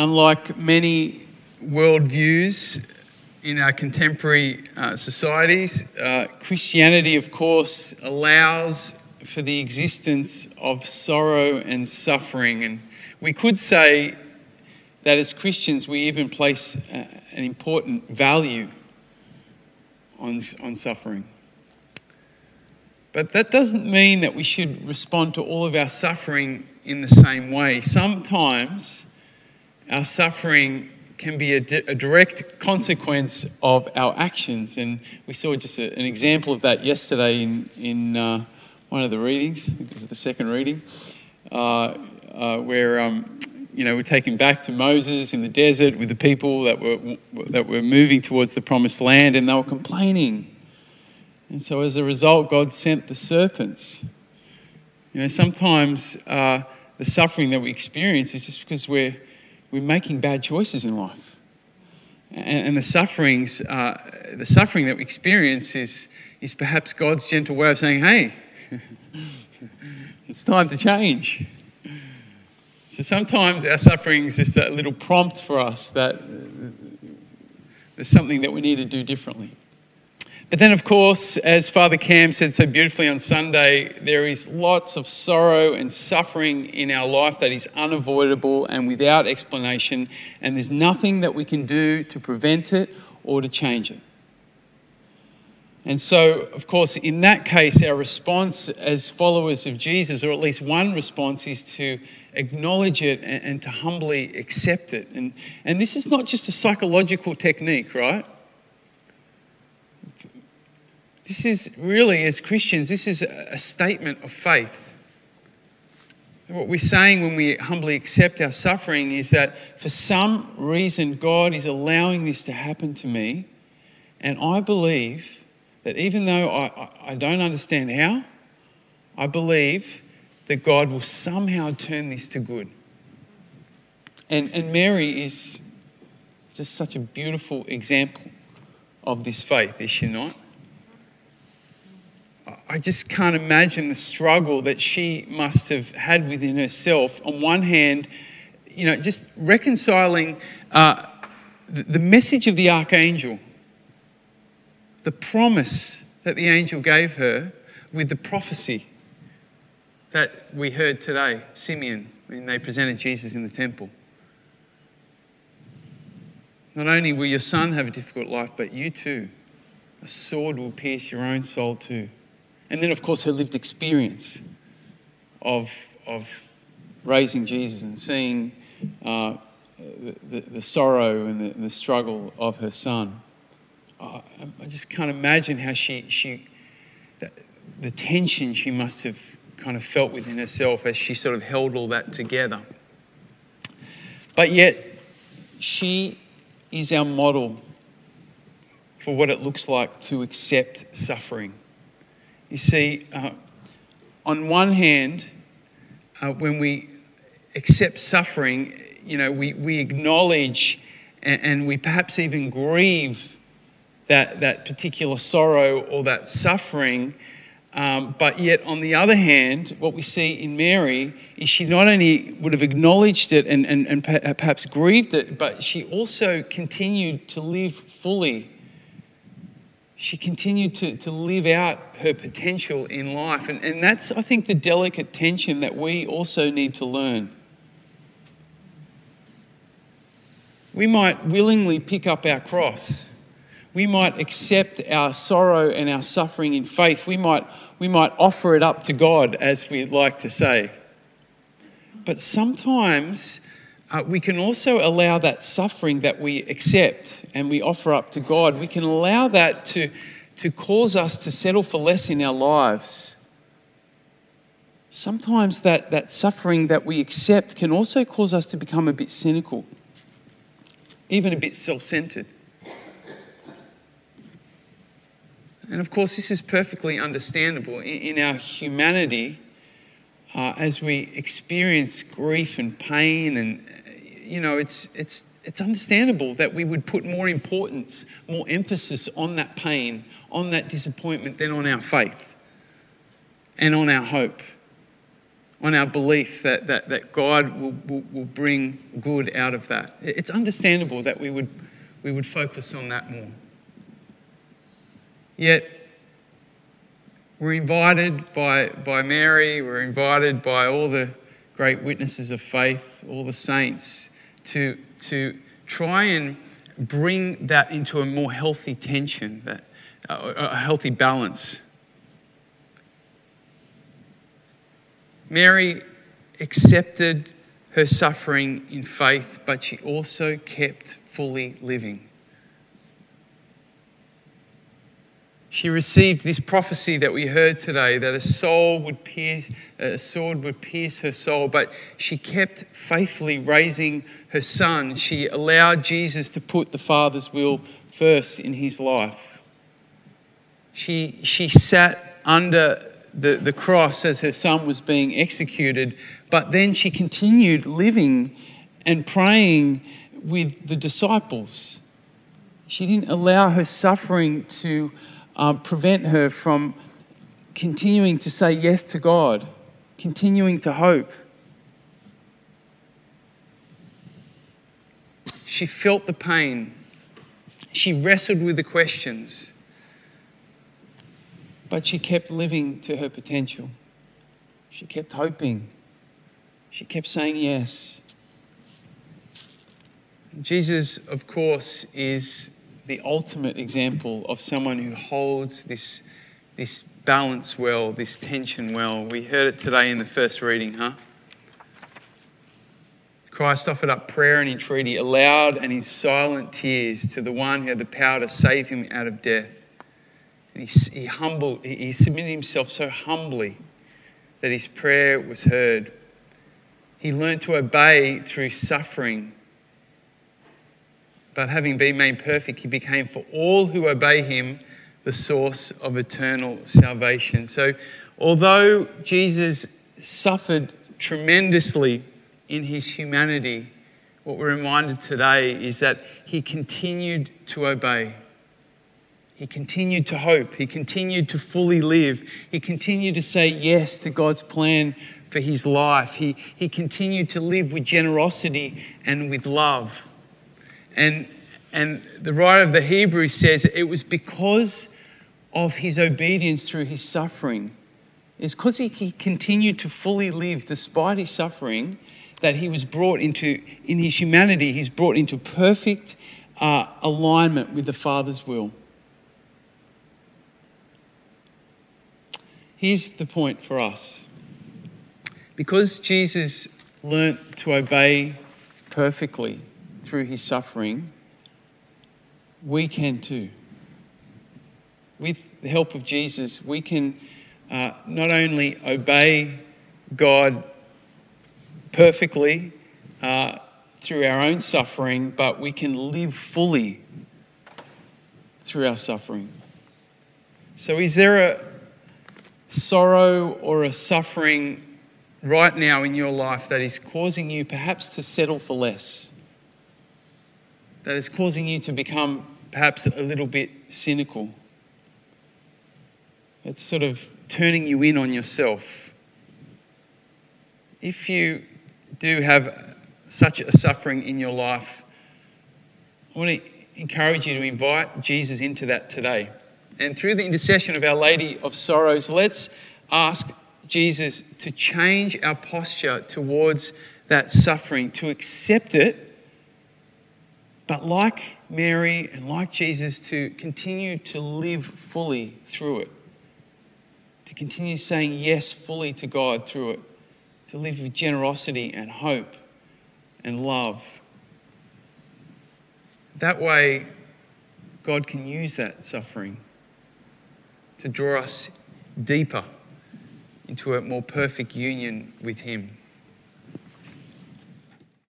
Unlike many worldviews in our contemporary uh, societies, uh, Christianity, of course, allows for the existence of sorrow and suffering. And we could say that as Christians, we even place uh, an important value on, on suffering. But that doesn't mean that we should respond to all of our suffering in the same way. Sometimes our suffering can be a, di- a direct consequence of our actions. And we saw just a, an example of that yesterday in, in uh, one of the readings, the second reading, uh, uh, where um, you know, we're taken back to Moses in the desert with the people that were, that were moving towards the promised land and they were complaining. And so as a result, God sent the serpents. You know, sometimes uh, the suffering that we experience is just because we're, we're making bad choices in life. And, and the sufferings, uh, the suffering that we experience is, is perhaps God's gentle way of saying, hey, it's time to change. So sometimes our suffering is just a little prompt for us that there's something that we need to do differently. But then, of course, as Father Cam said so beautifully on Sunday, there is lots of sorrow and suffering in our life that is unavoidable and without explanation, and there's nothing that we can do to prevent it or to change it. And so, of course, in that case, our response as followers of Jesus, or at least one response, is to acknowledge it and, and to humbly accept it. And, and this is not just a psychological technique, right? This is really, as Christians, this is a statement of faith. What we're saying when we humbly accept our suffering is that for some reason, God is allowing this to happen to me. And I believe that even though I, I don't understand how, I believe that God will somehow turn this to good. And, and Mary is just such a beautiful example of this faith, is she not? I just can't imagine the struggle that she must have had within herself. On one hand, you know, just reconciling uh, the, the message of the archangel, the promise that the angel gave her, with the prophecy that we heard today, Simeon, when they presented Jesus in the temple. Not only will your son have a difficult life, but you too. A sword will pierce your own soul too. And then, of course, her lived experience of, of raising Jesus and seeing uh, the, the, sorrow and the, the, struggle of her son. Uh, I just can't imagine how she, she the, the tension she must have kind of felt within herself as she sort of held all that together. But yet, she is our model for what it looks like to accept suffering. You see, uh, on one hand, uh, when we accept suffering, you know, we, we acknowledge and, and we perhaps even grieve that, that particular sorrow or that suffering um, but yet, on the other hand, what we see in Mary is she not only would have acknowledged it and, and, and perhaps grieved it, but she also continued to live fully. She continued to, to live out her potential in life. And, and that's, I think, the delicate tension that we also need to learn. We might willingly pick up our cross we might accept our sorrow and our suffering in faith. We might, we might offer it up to God, as we like to say. But sometimes uh, we can also allow that suffering that we accept and we offer up to God, we can allow that to, to cause us to settle for less in our lives. Sometimes that, that suffering that we accept can also cause us to become a bit cynical, even a bit self centered. And of course, this is perfectly understandable in, our humanity uh, as we experience grief and pain. And, you know, it's, it's, it's understandable that we would put more importance, more emphasis on that pain, on that disappointment than on our faith and on our hope. on our belief that, that, that God will, will, will bring good out of that. It's understandable that we would, we would focus on that more. Yet, we're invited by, by Mary, we're invited by all the great witnesses of faith, all the saints, to, to try and bring that into a more healthy tension, that, uh, a healthy balance. Mary accepted her suffering in faith, but she also kept fully living. She received this prophecy that we heard today that a soul would pierce, a sword would pierce her soul, but she kept faithfully raising her son. She allowed Jesus to put the Father's will first in his life. She, she sat under the, the cross as her son was being executed, but then she continued living and praying with the disciples. She didn't allow her suffering to um, prevent her from continuing to say yes to God, continuing to hope. She felt the pain. She wrestled with the questions. But she kept living to her potential. She kept hoping. She kept saying yes. Jesus, of course, is the ultimate example of someone who holds this, this balance well, this tension well. We heard it today in the first reading, huh? Christ offered up prayer and entreaty aloud and his silent tears to the one who had the power to save him out of death. And he, he, humbled, he submitted himself so humbly that his prayer was heard. He learned to obey through suffering. But having been made perfect, he became for all who obey him the source of eternal salvation. So, although Jesus suffered tremendously in his humanity, what we're reminded today is that he continued to obey. He continued to hope. He continued to fully live. He continued to say yes to God's plan for his life. He, he continued to live with generosity and with love. And, and the writer of the Hebrews says it was because of his obedience through his suffering. It's because he, he continued to fully live despite his suffering that he was brought into, in his humanity, he's brought into perfect uh, alignment with the Father's will. Here's the point for us. Because Jesus learnt to obey perfectly through his suffering, we can too. With the help of Jesus, we can uh, not only obey God perfectly uh, through our own suffering, but we can live fully through our suffering. So, is there a, sorrow or a suffering right now in your life that is causing you perhaps to settle for less, that is causing you to become perhaps a little bit cynical. It's sort of turning you in on yourself. If you do have such a suffering in your life, I want to encourage you to invite Jesus into that today. And through the intercession of Our Lady of Sorrows, let's ask Jesus to change our posture towards that suffering, to accept it, but like Mary and like Jesus, to continue to live fully through it, to continue saying yes fully to God through it, to live with generosity and hope and love. That way, God can use that suffering to draw us deeper into a more perfect union with Him.